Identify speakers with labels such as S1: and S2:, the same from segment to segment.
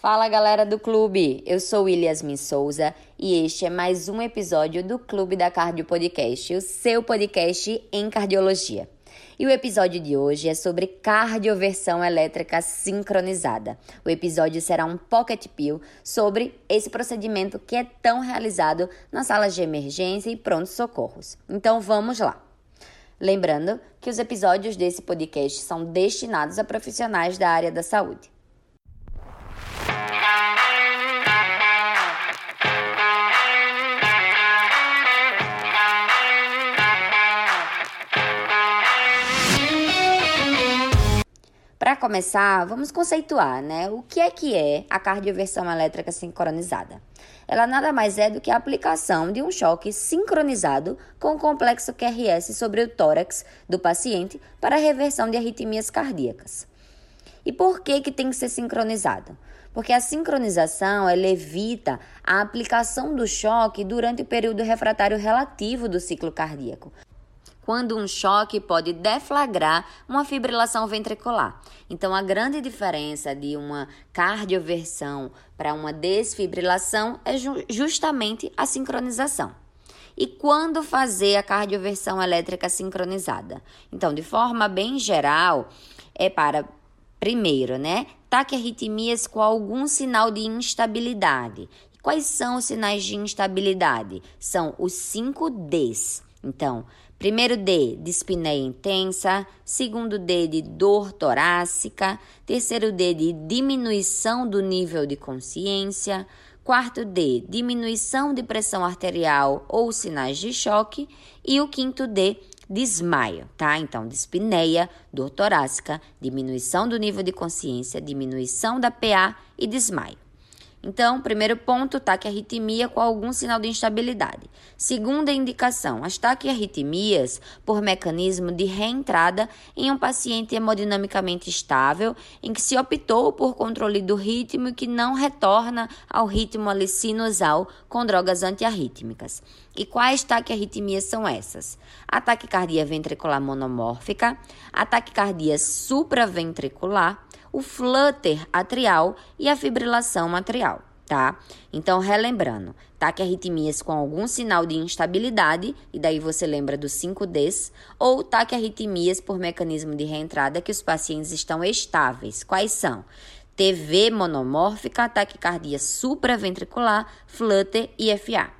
S1: Fala galera do clube, eu sou Yasmin Souza e este é mais um episódio do Clube da Cardio Podcast, o seu podcast em cardiologia. E o episódio de hoje é sobre cardioversão elétrica sincronizada. O episódio será um pocket pill sobre esse procedimento que é tão realizado nas salas de emergência e prontos socorros. Então vamos lá. Lembrando que os episódios desse podcast são destinados a profissionais da área da saúde. Começar, vamos conceituar, né? O que é que é a cardioversão elétrica sincronizada? Ela nada mais é do que a aplicação de um choque sincronizado com o complexo QRS sobre o tórax do paciente para reversão de arritmias cardíacas. E por que que tem que ser sincronizado? Porque a sincronização ela evita a aplicação do choque durante o período refratário relativo do ciclo cardíaco, quando um choque pode deflagrar uma fibrilação ventricular. Então, a grande diferença de uma cardioversão para uma desfibrilação é ju justamente a sincronização. E quando fazer a cardioversão elétrica sincronizada? Então, de forma bem geral, é para primeiro, né, taquiarritmias com algum sinal de instabilidade. Quais são os sinais de instabilidade? São os 5 Ds. Então, Primeiro D, dispneia intensa. Segundo D, de dor torácica. Terceiro D, de diminuição do nível de consciência. Quarto D, diminuição de pressão arterial ou sinais de choque. E o quinto D, desmaio, tá? Então, dispneia, dor torácica, diminuição do nível de consciência, diminuição da PA e desmaio. Então, primeiro ponto, taquiarritmia com algum sinal de instabilidade. Segunda indicação, as taquiarritmias por mecanismo de reentrada em um paciente hemodinamicamente estável, em que se optou por controle do ritmo e que não retorna ao ritmo ali sinusal com drogas antiarrítmicas. E quais taquiarritmias são essas? A taquicardia ventricular monomórfica, a taquicardia supraventricular, o flutter atrial e a fibrilação atrial, tá? Então, relembrando, taquiarritmias com algum sinal de instabilidade, e daí você lembra dos 5Ds, ou taquiarritmias por mecanismo de reentrada que os pacientes estão estáveis. Quais são? TV monomórfica, taquicardia supraventricular, flutter e FA.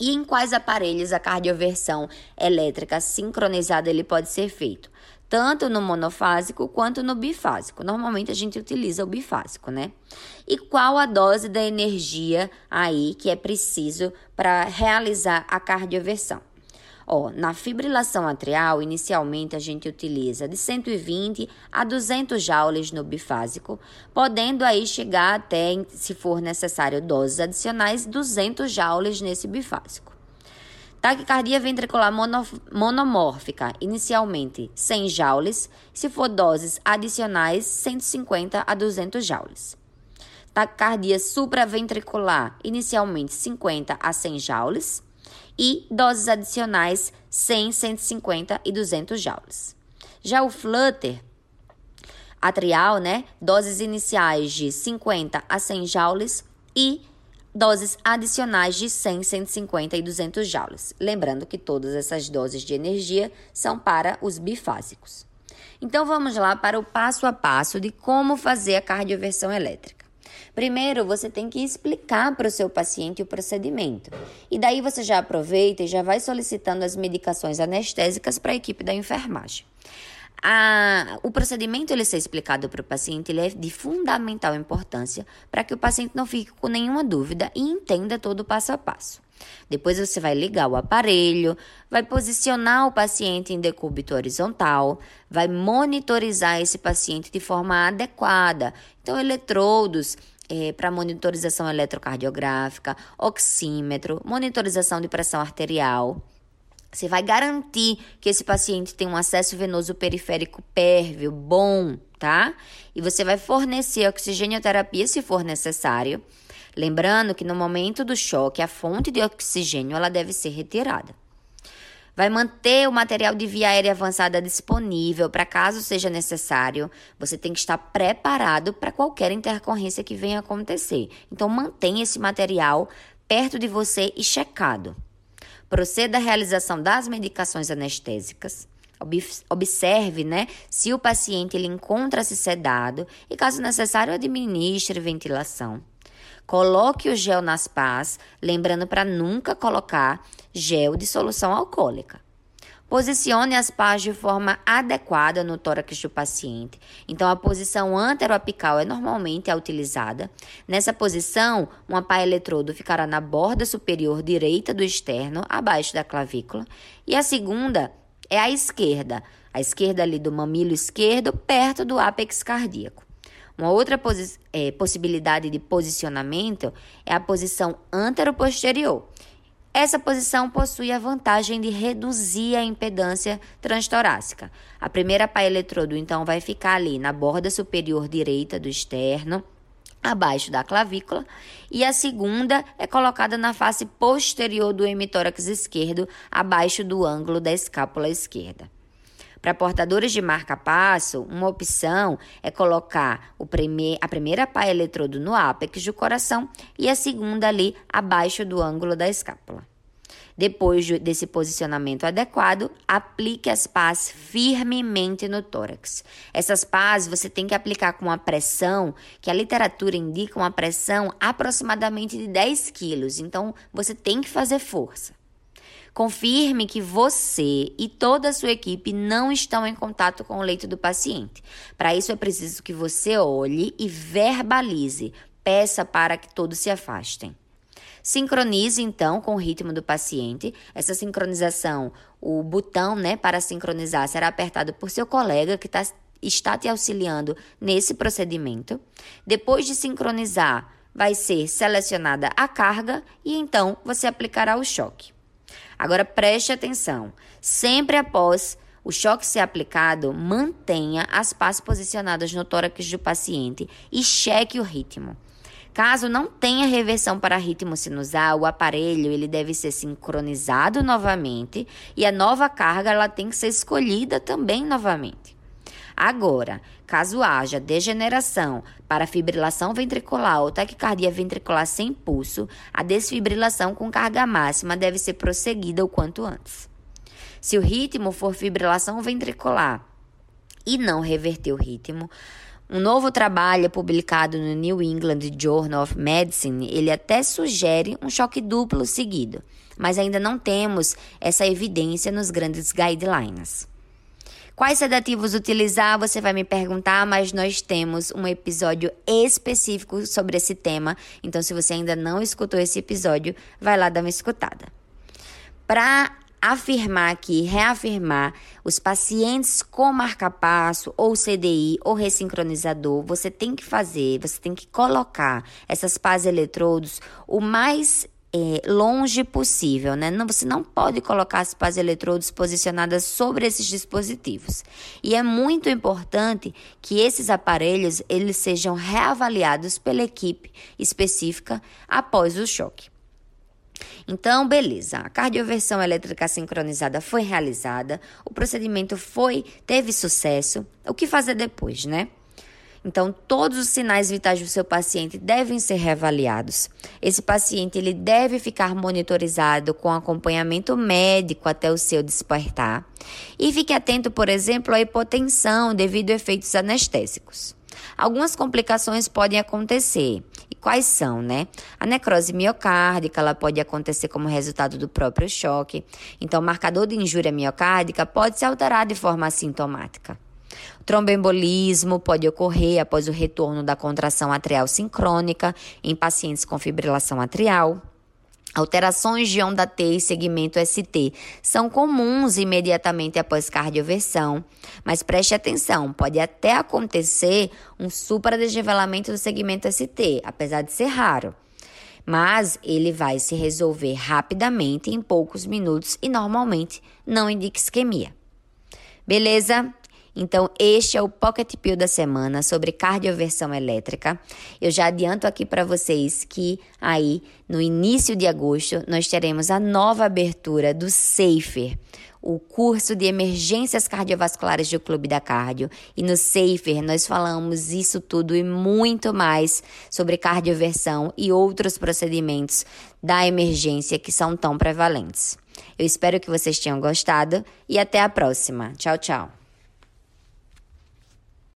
S1: E em quais aparelhos a cardioversão elétrica sincronizada ele pode ser feito? Tanto no monofásico quanto no bifásico. Normalmente a gente utiliza o bifásico, né? E qual a dose da energia aí que é preciso para realizar a cardioversão? Ó, na fibrilação atrial, inicialmente a gente utiliza de 120 a 200 joules no bifásico, podendo aí chegar até, se for necessário, doses adicionais 200 joules nesse bifásico. Taquicardia ventricular mono, monomórfica, inicialmente 100 joules, se for doses adicionais 150 a 200 joules. Taquicardia supraventricular, inicialmente 50 a 100 joules e doses adicionais 100, 150 e 200 joules. Já o flutter atrial, né, doses iniciais de 50 a 100 joules e doses adicionais de 100, 150 e 200 joules. Lembrando que todas essas doses de energia são para os bifásicos. Então vamos lá para o passo a passo de como fazer a cardioversão elétrica. Primeiro, você tem que explicar para o seu paciente o procedimento. E daí você já aproveita e já vai solicitando as medicações anestésicas para a equipe da enfermagem. A, o procedimento ele ser explicado para o paciente ele é de fundamental importância para que o paciente não fique com nenhuma dúvida e entenda todo o passo a passo. Depois você vai ligar o aparelho, vai posicionar o paciente em decúbito horizontal, vai monitorizar esse paciente de forma adequada. Então, eletrodos é, para monitorização eletrocardiográfica, oxímetro, monitorização de pressão arterial. Você vai garantir que esse paciente tem um acesso venoso periférico pérvio bom, tá? E você vai fornecer oxigênio-terapia se for necessário. Lembrando que no momento do choque, a fonte de oxigênio ela deve ser retirada. Vai manter o material de via aérea avançada disponível para caso seja necessário. Você tem que estar preparado para qualquer intercorrência que venha acontecer. Então, mantenha esse material perto de você e checado. Proceda à realização das medicações anestésicas. Observe, né, se o paciente ele encontra-se sedado e, caso necessário, administre ventilação. Coloque o gel nas pás, lembrando para nunca colocar gel de solução alcoólica. Posicione as pás de forma adequada no tórax do paciente. Então, a posição anteroapical é normalmente a utilizada. Nessa posição, uma pá eletrodo ficará na borda superior direita do externo, abaixo da clavícula, e a segunda é a esquerda, a esquerda ali do mamilo esquerdo, perto do ápex cardíaco. Uma outra é, possibilidade de posicionamento é a posição antero-posterior. Essa posição possui a vantagem de reduzir a impedância transtorácica. A primeira pá eletrodo, então, vai ficar ali na borda superior direita do externo, abaixo da clavícula, e a segunda é colocada na face posterior do hemitórax esquerdo, abaixo do ângulo da escápula esquerda. Para portadores de marca-passo, uma opção é colocar o prime a primeira pá eletrodo no ápex do coração e a segunda ali abaixo do ângulo da escápula. Depois desse posicionamento adequado, aplique as pás firmemente no tórax. Essas pás você tem que aplicar com uma pressão, que a literatura indica uma pressão aproximadamente de 10 quilos. Então, você tem que fazer força. Confirme que você e toda a sua equipe não estão em contato com o leito do paciente. Para isso é preciso que você olhe e verbalize. Peça para que todos se afastem. Sincronize então com o ritmo do paciente. Essa sincronização, o botão, né, para sincronizar será apertado por seu colega que tá, está te auxiliando nesse procedimento. Depois de sincronizar, vai ser selecionada a carga e então você aplicará o choque. Agora preste atenção: sempre após o choque ser aplicado, mantenha as pás posicionadas no tórax do paciente e cheque o ritmo. Caso não tenha reversão para ritmo sinusal, o aparelho ele deve ser sincronizado novamente e a nova carga ela tem que ser escolhida também novamente. Agora, caso haja degeneração para fibrilação ventricular ou taquicardia ventricular sem pulso, a desfibrilação com carga máxima deve ser prosseguida o quanto antes. Se o ritmo for fibrilação ventricular e não reverter o ritmo, um novo trabalho publicado no New England Journal of Medicine, ele até sugere um choque duplo seguido, mas ainda não temos essa evidência nos grandes guidelines. Quais sedativos utilizar? Você vai me perguntar, mas nós temos um episódio específico sobre esse tema. Então, se você ainda não escutou esse episódio, vai lá dar uma escutada. Para afirmar aqui, reafirmar, os pacientes com marca-passo ou CDI ou ressincronizador, você tem que fazer, você tem que colocar essas pás eletrodos o mais é, longe possível, né? Não, você não pode colocar as pás eletrodos posicionadas sobre esses dispositivos. E é muito importante que esses aparelhos eles sejam reavaliados pela equipe específica após o choque. Então, beleza. A cardioversão elétrica sincronizada foi realizada, o procedimento foi teve sucesso. O que fazer depois, né? Então, todos os sinais vitais do seu paciente devem ser reavaliados. Esse paciente ele deve ficar monitorizado com acompanhamento médico até o seu despertar. E fique atento, por exemplo, à hipotensão devido a efeitos anestésicos. Algumas complicações podem acontecer. E quais são, né? A necrose miocárdica, ela pode acontecer como resultado do próprio choque. Então, o marcador de injúria miocárdica pode se alterar de forma assintomática. Tromboembolismo pode ocorrer após o retorno da contração atrial sincrônica em pacientes com fibrilação atrial. Alterações de onda T e segmento ST são comuns imediatamente após cardioversão, mas preste atenção, pode até acontecer um supradesnivelamento do segmento ST, apesar de ser raro. Mas ele vai se resolver rapidamente em poucos minutos e normalmente não indica isquemia. Beleza? Então, este é o Pocket Pill da semana sobre cardioversão elétrica. Eu já adianto aqui para vocês que aí no início de agosto nós teremos a nova abertura do Safer, o curso de emergências cardiovasculares do Clube da Cardio. E no Safer nós falamos isso tudo e muito mais sobre cardioversão e outros procedimentos da emergência que são tão prevalentes. Eu espero que vocês tenham gostado e até a próxima. Tchau, tchau.